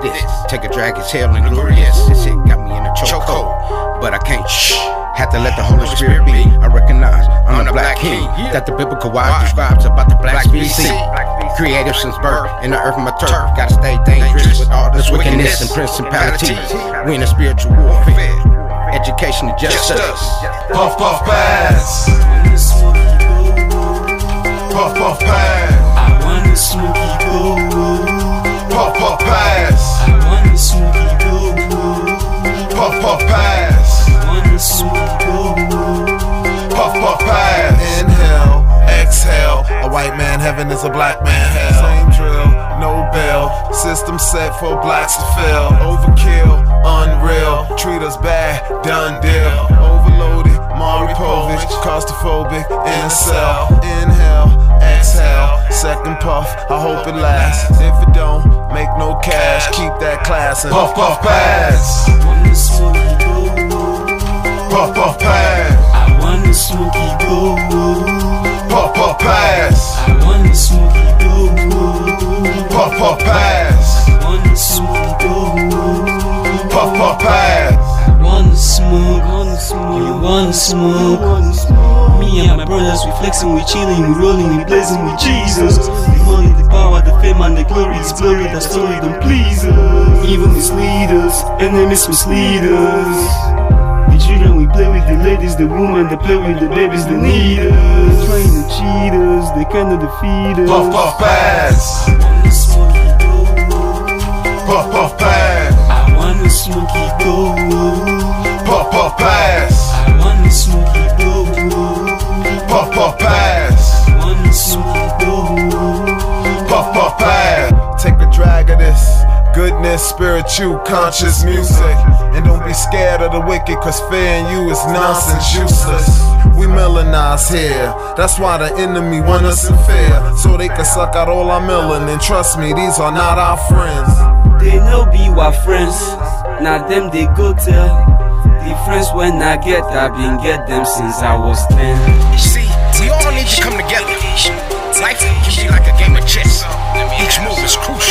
Take a drag, it's hell and glorious. This shit got me in a chokehold, but I can't shh. Had to let the Holy Spirit be. I recognize I'm the black king. That the biblical wise describes about the black species. Creative since birth, in the earth of my turf. Gotta stay dangerous with all this wickedness and principalities. We in a spiritual warfare. Education is just us. Puff puff pass. Puff puff pass. I want the smoky go. White man heaven is a black man hell. Same drill, no bail. System set for blacks to fail. Overkill, unreal. Treat us bad, done deal. Overloaded, Maury Povich. Claustrophobic, in a cell. Inhale, exhale. Second puff, I hope it lasts. If it don't, make no cash. Keep that class and puff puff pass. I want the smoky go. Puff puff pass. I want the smoky go. Puff puff pass. Puff puff pass. I want the smoke, one smoke, One smoke. Me and my brothers, we flexing, we chilling, we rolling, we blazing with Jesus. The money, the power, the fame, and the glory is blurry, that story don't please us. Evil mislead us, enemies mislead us. The children, we play with the ladies, the women, they play with the babies, they need us. Trying to cheat us, they cannot defeat us. Puff puff pass. I want the smoky go. Puff puff smoky go. Puff puff pass. I want the smoky go. Puff puff pass. I want the smoky go. Puff puff pass. Take a drag of this. Goodness, spiritual, conscious music. And don't be scared of the wicked, cause fear in you is nonsense, useless. We melanize here. That's why the enemy want us in fear. So they can suck out all our melanin. And trust me, these are not our friends. They no be our friends, now them they go tell. The friends when I get, I been get them since I was ten. See, we all need to come together. Life can be like a game of chess. Each move is crucial.